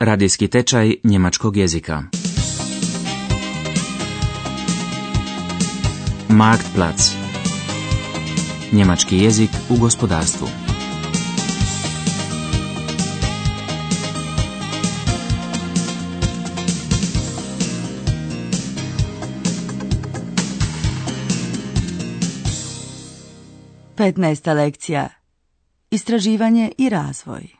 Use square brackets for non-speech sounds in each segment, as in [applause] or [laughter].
Radijski tečaj njemačkog jezika. Marktplatz. Njemački jezik u gospodarstvu. Petnaesta lekcija. Istraživanje i razvoj.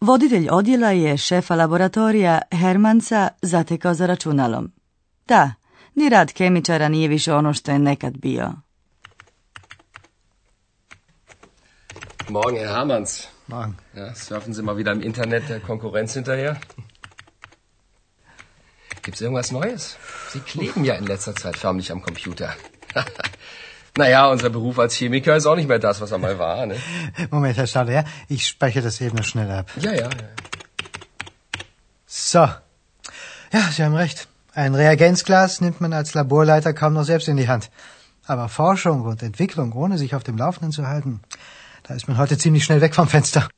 Voditelj odjela je šefa laboratorija Hermansa zatekao za računalom. Da, ni rad kemičara nije više ono što je nekad bio. Morgen, Herr Hamanns. Morgen. Ja, surfen Sie mal wieder im Internet der Konkurrenz hinterher? Gibt's irgendwas Neues? Sie kleben ja in letzter Zeit förmlich am Computer. [laughs] naja, unser Beruf als Chemiker ist auch nicht mehr das, was er mal war, ne? [laughs] Moment, Herr Stauder, ja? Ich speichere das eben noch schnell ab. Ja, ja. ja. So. Ja, Sie haben recht. Ein Reagenzglas nimmt man als Laborleiter kaum noch selbst in die Hand. Aber Forschung und Entwicklung, ohne sich auf dem Laufenden zu halten, da ist man heute ziemlich schnell weg vom Fenster.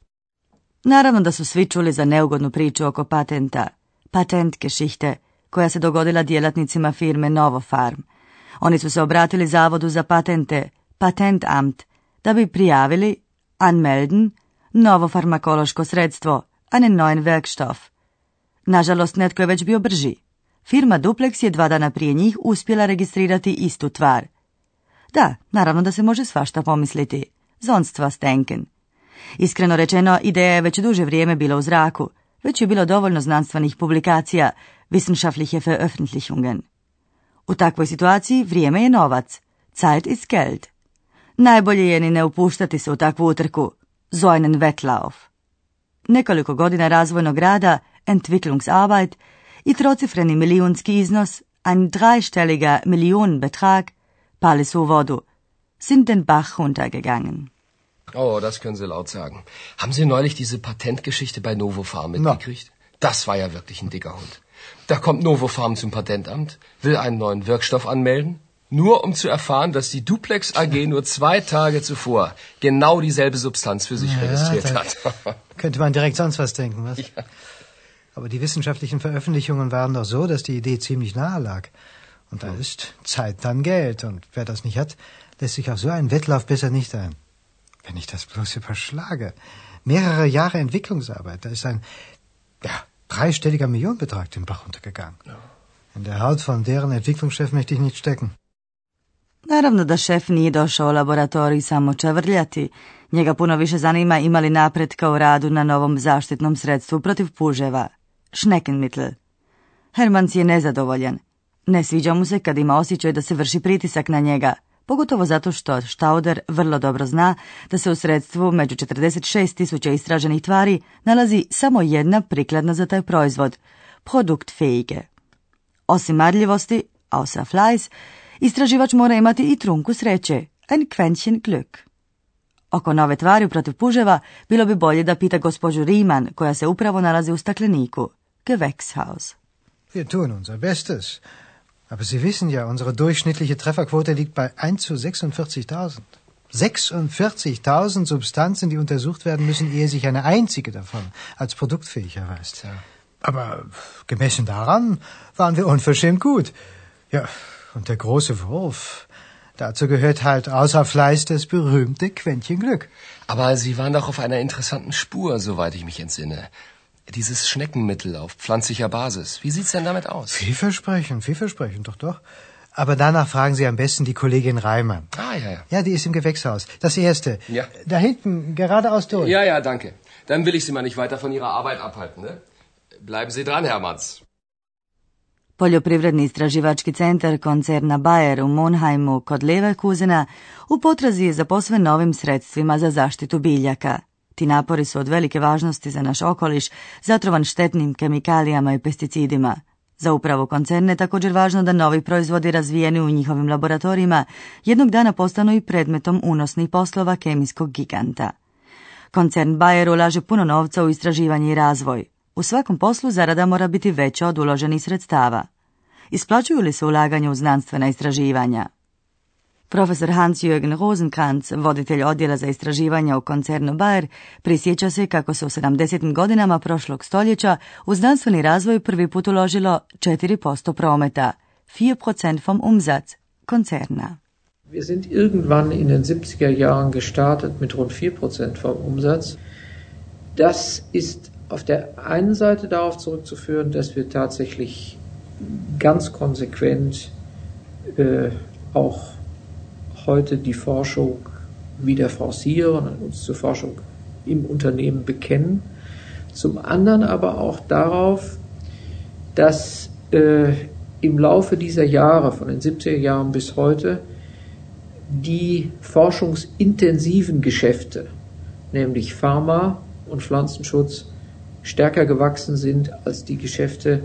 Naravno da su svi čuli za neugodnu priču oko patenta, patentgeschichte, koja se dogodila djelatnicima firme Novofarm. Oni su se obratili Zavodu za patente, Patentamt, da bi prijavili, anmelden, novo farmakološko sredstvo, einen neuen Werkstoff. Nažalost, netko je već bio brži. Firma Duplex je dva dana prije njih uspjela registrirati istu tvar. Da, naravno da se može svašta pomisliti. Zonstva stenken. Iskreno rečeno, ideja je već duže vrijeme bila u zraku, već je bilo dovoljno znanstvenih publikacija, wissenschaftliche Veröffentlichungen. U takvoj situaciji vrijeme je novac. Zeit ist Geld. Najbolje je ni ne upuštati se u takvu utrku. So einen Wettlauf. Nekoliko godina razvojnog rada, Entwicklungsarbeit, i trocifreni milijunski iznos, ein dreistelliger Millionenbetrag, pali su u vodu, sind den Bach runtergegangen. Oh, das können Sie laut sagen. Haben Sie neulich diese Patentgeschichte bei Novofarm mitgekriegt? Das war ja wirklich ein dicker Hund. Da kommt Novofarm zum Patentamt, will einen neuen Wirkstoff anmelden, nur um zu erfahren, dass die Duplex AG nur zwei Tage zuvor genau dieselbe Substanz für sich Ja, registriert hat. [laughs] Könnte man direkt sonst was denken, was? Ja. Aber die wissenschaftlichen Veröffentlichungen waren doch so, dass die Idee ziemlich nahe lag. Und da ist Zeit dann Geld. Und wer das nicht hat, lässt sich auf so einen Wettlauf besser nicht ein. Wenn ich das bloß überschlage. Mehrere Jahre Entwicklungsarbeit, da ist ein, ja, dreistelliger Millionenbetrag den Bach runtergegangen. In der Haut von deren Entwicklungschef möchte ich nicht stecken. Naravno da šef nije došao u laboratorij samo čavrljati. Njega puno više zanima imali napretka u radu na novom zaštitnom sredstvu protiv puževa. Schneckenmittel. Hermans je nezadovoljan. Ne sviđa mu se kad ima osjećaj da se vrši pritisak na njega, pogotovo zato što Stauder vrlo dobro zna da se u sredstvu među 46 tisuća istraženih tvari nalazi samo jedna prikladna za taj proizvod, produktfähige. Osim marljivosti, außer Fleiß, istraživač mora imati i trunku sreće, ein Quäntchen Glück. Oko nove tvari protiv puževa bilo bi bolje da pita gospođu Riemann, koja se upravo nalazi u stakleniku, Gewächshaus. Wir tun unser Bestes. Aber Sie wissen ja, unsere durchschnittliche Trefferquote liegt bei 1 zu 46.000. 46.000 Substanzen, die untersucht werden müssen, ehe sich eine einzige davon als produktfähig erweist. Aber gemessen daran waren wir unverschämt gut. Ja, und der große Wurf, dazu gehört halt außer Fleiß das berühmte Quäntchen Glück. Aber Sie waren doch auf einer interessanten Spur, soweit ich mich entsinne. Dieses Schneckenmittel auf pflanzlicher Basis. Wie sieht's denn damit aus? Vielversprechend, vielversprechend, doch, doch. Aber danach fragen Sie am besten die Kollegin Reimann. Ah, ja, ja. Ja, die ist im Gewächshaus. Das erste. Ja. Da hinten, geradeaus durch. Ja, ja, danke. Dann will ich Sie mal nicht weiter von Ihrer Arbeit abhalten, ne? Bleiben Sie dran, Hermanns. Poljoprivredni istraživački centar koncerna Bayer u Monheimu kod Leverkusena u potrazi je za posve novim sredstvima za zaštitu biljaka. Ti napori su od velike važnosti za naš okoliš, zatrovan štetnim kemikalijama i pesticidima. Za upravu koncerne je također važno da novi proizvodi razvijeni u njihovim laboratorijima jednog dana postanu i predmetom unosnih poslova kemijskog giganta. Koncern Bayer ulaže puno novca u istraživanje i razvoj. U svakom poslu zarada mora biti veća od uloženih sredstava. Isplaćuju li se ulaganje u znanstvena istraživanja? Profesor Hans-Jürgen Rosenkrantz, voditelj odjela za istraživanja u koncernu Bayer, prisjeća se kako se u 70. godinama prošlog stoljeća u znanstveni razvoj prvi put uložilo 4% prometa, 4% vom Umsatz Konzerna. Wir sind irgendwann in den 70er Jahren gestartet mit rund 4% vom Umsatz. Das ist auf der einen Seite darauf zurückzuführen, dass wir tatsächlich ganz konsequent äh, auch heute die Forschung wieder forcieren und uns zur Forschung im Unternehmen bekennen. Zum anderen aber auch darauf, dass äh, im Laufe dieser Jahre, von den 70er Jahren bis heute, die forschungsintensiven Geschäfte, nämlich Pharma und Pflanzenschutz, stärker gewachsen sind als die Geschäfte,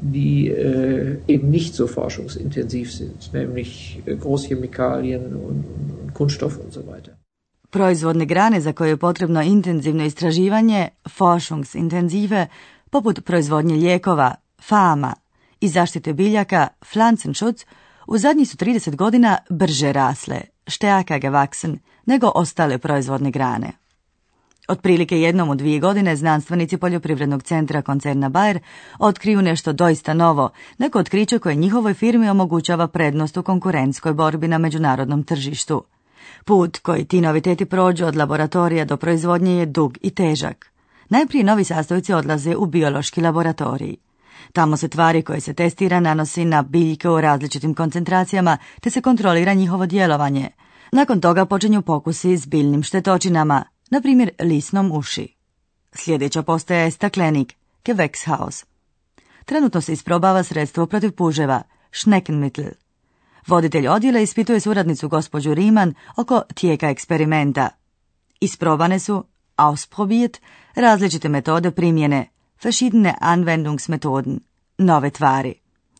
die äh, eben nicht so forschungsintensiv sind, nämlich äh, Großchemikalien und, und, Kunststoffe und so weiter. Proizvodne grane za koje je potrebno intenzivno istraživanje, forschungsintenzive, poput proizvodnje lijekova, fama i zaštite biljaka, Pflanzenschutz, u zadnjih su 30 godina brže rasle, stärker gewachsen, nego ostale proizvodne grane. Otprilike jednom u dvije godine znanstvenici Poljoprivrednog centra koncerna Bayer otkriju nešto doista novo, neko otkriće koje njihovoj firmi omogućava prednost u konkurentskoj borbi na međunarodnom tržištu. Put koji ti noviteti prođu od laboratorija do proizvodnje je dug i težak. Najprije novi sastojci odlaze u biološki laboratorij. Tamo se tvari koje se testira nanosi na biljke u različitim koncentracijama te se kontrolira njihovo djelovanje. Nakon toga počinju pokusi s biljnim štetočinama, na primjer lisnom uši. Sljedeća postaja je staklenik, Gewächshaus. Trenutno se isprobava sredstvo protiv puževa, Schneckenmittel. Voditelj odjela ispituje suradnicu gospođu Riman oko tijeka eksperimenta. Isprobane su, ausprobiert, različite metode primjene, verschiedene Anwendungsmethoden, nove tvari.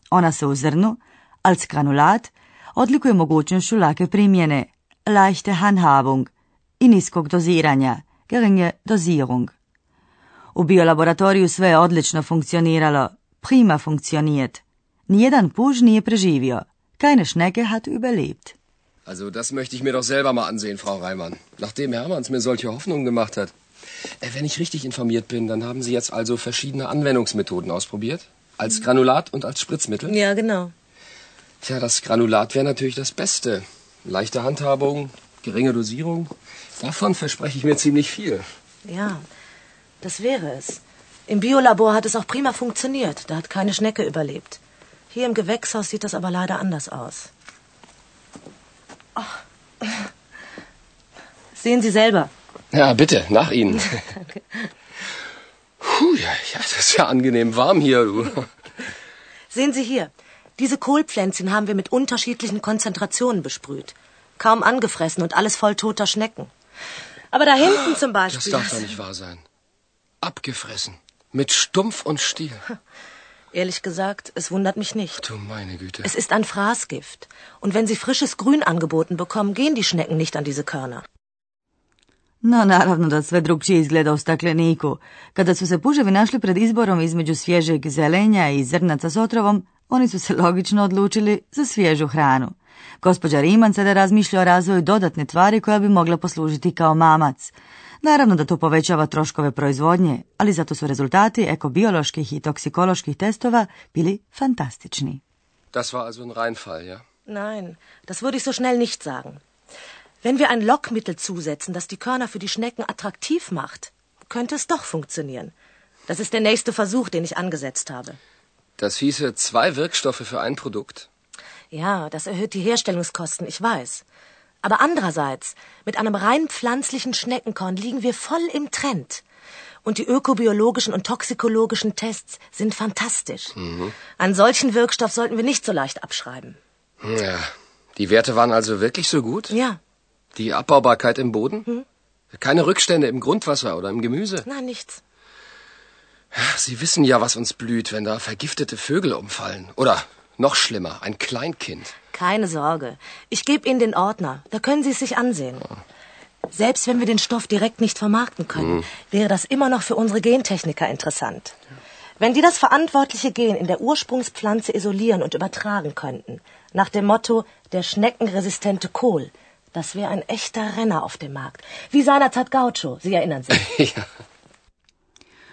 Ona se u zrnu, als granulat, odlikuje mogućnošću lake primjene, leichte Handhabung, i niskog doziranja, geringe Dosierung. U biolaboratoriju sve je odlično funkcioniralo, prima funktioniert. Nijedan puž nije preživio. Keine Schnecke hat überlebt. Also das möchte ich mir doch selber mal ansehen, Frau Reimann. Nachdem Hermanns mir solche Hoffnungen gemacht hat. Äh, wenn ich richtig informiert bin, dann haben Sie jetzt also verschiedene Anwendungsmethoden ausprobiert? Als Granulat und als Spritzmittel? Ja, genau. Tja, das Granulat wäre natürlich das Beste. Leichte Handhabung, geringe Dosierung. Davon verspreche ich mir ziemlich viel. Ja, das wäre es. Im Biolabor hat es auch prima funktioniert. Da hat keine Schnecke überlebt. Hier im Gewächshaus sieht das aber leider anders aus. Ach. Sehen Sie selber. Ja, bitte, nach Ihnen. [laughs] Danke. Puh, ja, ja, das ist ja angenehm warm hier, du. Sehen Sie hier. Diese Kohlpflänzchen haben wir mit unterschiedlichen Konzentrationen besprüht. Kaum angefressen und alles voll toter Schnecken. Aber da hinten zum Beispiel. Das darf doch nicht wahr sein. Abgefressen. Mit Stumpf und Stiel. [laughs] Ehrlich gesagt, es wundert mich nicht. Du meine Güte. Es ist ein Fraßgift. Und wenn Sie frisches Grün angeboten bekommen, gehen die Schnecken nicht an diese Körner. No, naravno da sve drugčije izgleda u stakleniku. Kada su se puževi našli pred izborom između svježeg zelenja i zrnaca s otrovom, oni su se logično odlučili za svježu hranu. Gospođa Riman sada razmišlja o razvoju dodatne tvari koja bi mogla poslužiti kao mamac. Naravno da to povećava troškove proizvodnje, ali zato su rezultati ekobioloških i toksikoloških testova bili fantastični. Das war also ein Reinfall, ja? Nein, das würde ich so schnell nicht sagen. Wenn wir ein Lockmittel zusetzen, das die Körner für die Schnecken attraktiv macht, könnte es doch funktionieren. Das ist der nächste Versuch, den ich angesetzt habe. Das hieße zwei Wirkstoffe für ein Produkt. Ja, das erhöht die Herstellungskosten, ich weiß. Aber andererseits, mit einem rein pflanzlichen Schneckenkorn liegen wir voll im Trend. Und die ökobiologischen und toxikologischen Tests sind fantastisch. Mhm. Einen solchen Wirkstoff sollten wir nicht so leicht abschreiben. Ja, die Werte waren also wirklich so gut? Ja. Die Abbaubarkeit im Boden? Mhm. Keine Rückstände im Grundwasser oder im Gemüse? Nein, nichts. Sie wissen ja, was uns blüht, wenn da vergiftete Vögel umfallen. Oder noch schlimmer, ein Kleinkind. Keine Sorge. Ich gebe Ihnen den Ordner. Da können Sie es sich ansehen. Selbst wenn wir den Stoff direkt nicht vermarkten können, mhm. wäre das immer noch für unsere Gentechniker interessant. Wenn die das verantwortliche Gen in der Ursprungspflanze isolieren und übertragen könnten, Nach dem Motto, der schneckenresistente Kohl. Das wäre ein echter Renner auf dem Markt. Wie seinerzeit Gaucho, Sie erinnern sich. [laughs] ja.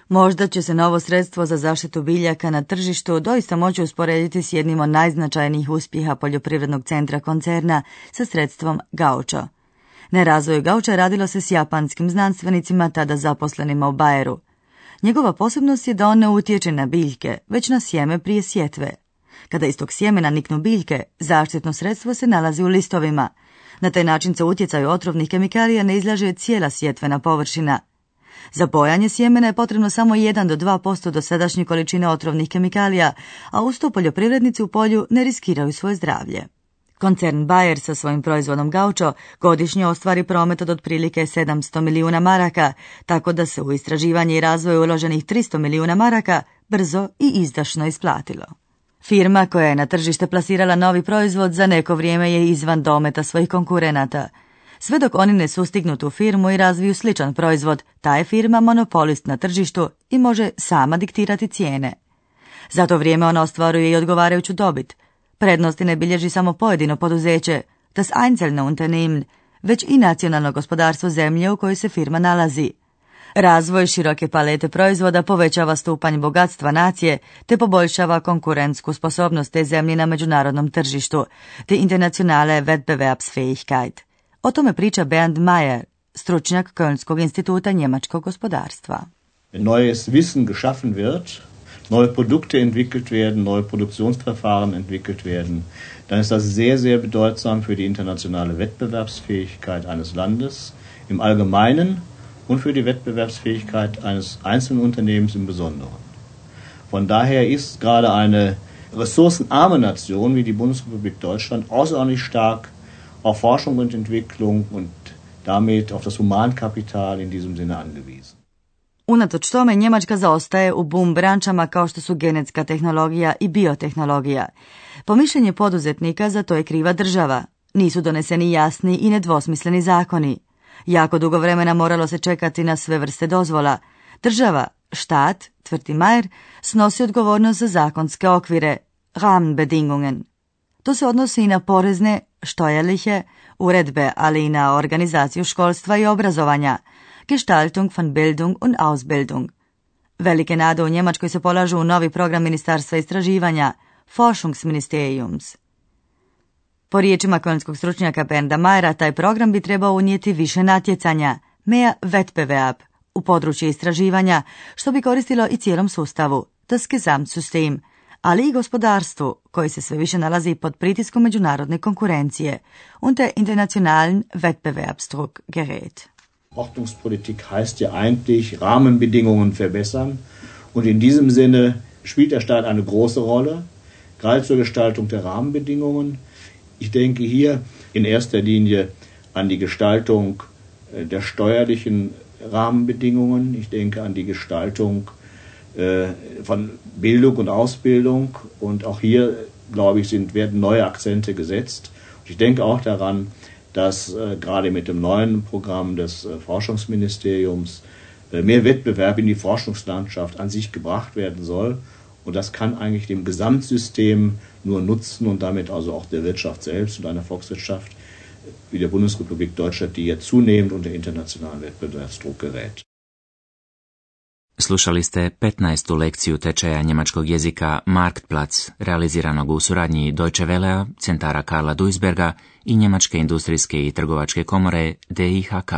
Možda će se novo sredstvo za zaštitu biljaka na tržištu doista moći usporediti s jednim od najznačajnijih uspjeha poljoprivrednog centra koncerna sa sredstvom Gaucho. Na razvoju Gauča radilo se s japanskim znanstvenicima tada zaposlenima u Bajeru. Njegova posebnost je da on ne utječe na biljke, već na sjeme prije sjetve. Kada iz tog sjemena niknu biljke, zaštitno sredstvo se nalazi u listovima. Na taj način se utjecaju otrovnih kemikalija ne izlaže cijela sjetvena površina. Za bojanje sjemena je potrebno samo 1 do 2% dosadašnje količine otrovnih kemikalija, a uz to poljoprivrednici u polju ne riskiraju svoje zdravlje. Koncern Bayer sa svojim proizvodom Gaucho godišnje ostvari promet od otprilike 700 milijuna maraka, tako da se u istraživanje i razvoj uloženih 300 milijuna maraka brzo i izdašno isplatilo. Firma koja je na tržište plasirala novi proizvod za neko vrijeme je izvan dometa svojih konkurenata. Sve dok oni ne sustignu tu firmu i razviju sličan proizvod, ta je firma monopolist na tržištu i može sama diktirati cijene. Za to vrijeme ona ostvaruje i odgovarajuću dobit – Prednosti ne bilježi samo pojedino poduzeće, das einzelne Unternehmen, već i nacionalno gospodarstvo zemlje u kojoj se firma nalazi. Razvoj široke palete proizvoda povećava stupanj bogatstva nacije te poboljšava konkurentsku sposobnost te zemlje na međunarodnom tržištu, te internacionale Wettbewerbsfähigkeit. O tome priča Bernd Mayer, stručnjak Kölnskog instituta njemačkog gospodarstva. Neues Wissen geschaffen wird, neue Produkte entwickelt werden, neue Produktionsverfahren entwickelt werden, dann ist das sehr, sehr bedeutsam für die internationale Wettbewerbsfähigkeit eines Landes im Allgemeinen und für die Wettbewerbsfähigkeit eines einzelnen Unternehmens im Besonderen. Von daher ist gerade eine ressourcenarme Nation wie die Bundesrepublik Deutschland außerordentlich stark auf Forschung und Entwicklung und damit auf das Humankapital in diesem Sinne angewiesen. Unatoč tome Njemačka zaostaje u boom brančama kao što su genetska tehnologija i biotehnologija. Po mišljenju poduzetnika za to je kriva država. Nisu doneseni jasni i nedvosmisleni zakoni. Jako dugo vremena moralo se čekati na sve vrste dozvola. Država, štat, tvrdi Majer, snosi odgovornost za zakonske okvire, Rahmenbedingungen. To se odnosi i na porezne, štojerlihe, uredbe, ali i na organizaciju školstva i obrazovanja – Gestaltung von Bildung und Ausbildung. Velike nade u Njemačkoj se polažu u novi program Ministarstva istraživanja, Forschungsministeriums. Po riječima konjskog stručnjaka Bernda Majera, taj program bi trebao unijeti više natjecanja, mehr Wettbewerb, u područje istraživanja, što bi koristilo i cijelom sustavu, das Gesamtsystem, ali i gospodarstvu, koji se sve više nalazi pod pritiskom međunarodne konkurencije, und der internationalen Wettbewerbsdruck gerät. Ordnungspolitik heißt ja eigentlich Rahmenbedingungen verbessern. Und in diesem Sinne spielt der Staat eine große Rolle, gerade zur Gestaltung der Rahmenbedingungen. Ich denke hier in erster Linie an die Gestaltung äh, der steuerlichen Rahmenbedingungen. Ich denke an die Gestaltung äh, von Bildung und Ausbildung. Und auch hier, glaube ich, sind, werden neue Akzente gesetzt. ich denke auch daran, dass äh, gerade mit dem neuen Programm des äh, Forschungsministeriums äh, mehr Wettbewerb in die Forschungslandschaft an sich gebracht werden soll. Und das kann eigentlich dem Gesamtsystem nur nutzen und damit also auch der Wirtschaft selbst und einer Volkswirtschaft wie der Bundesrepublik Deutschland, die ja zunehmend unter internationalen Wettbewerbsdruck gerät. Slušali ste 15. lekciju tečaja njemačkog jezika Marktplatz, realiziranog u suradnji Deutsche Wellea, centara Karla Duisberga i Njemačke industrijske i trgovačke komore DIHK.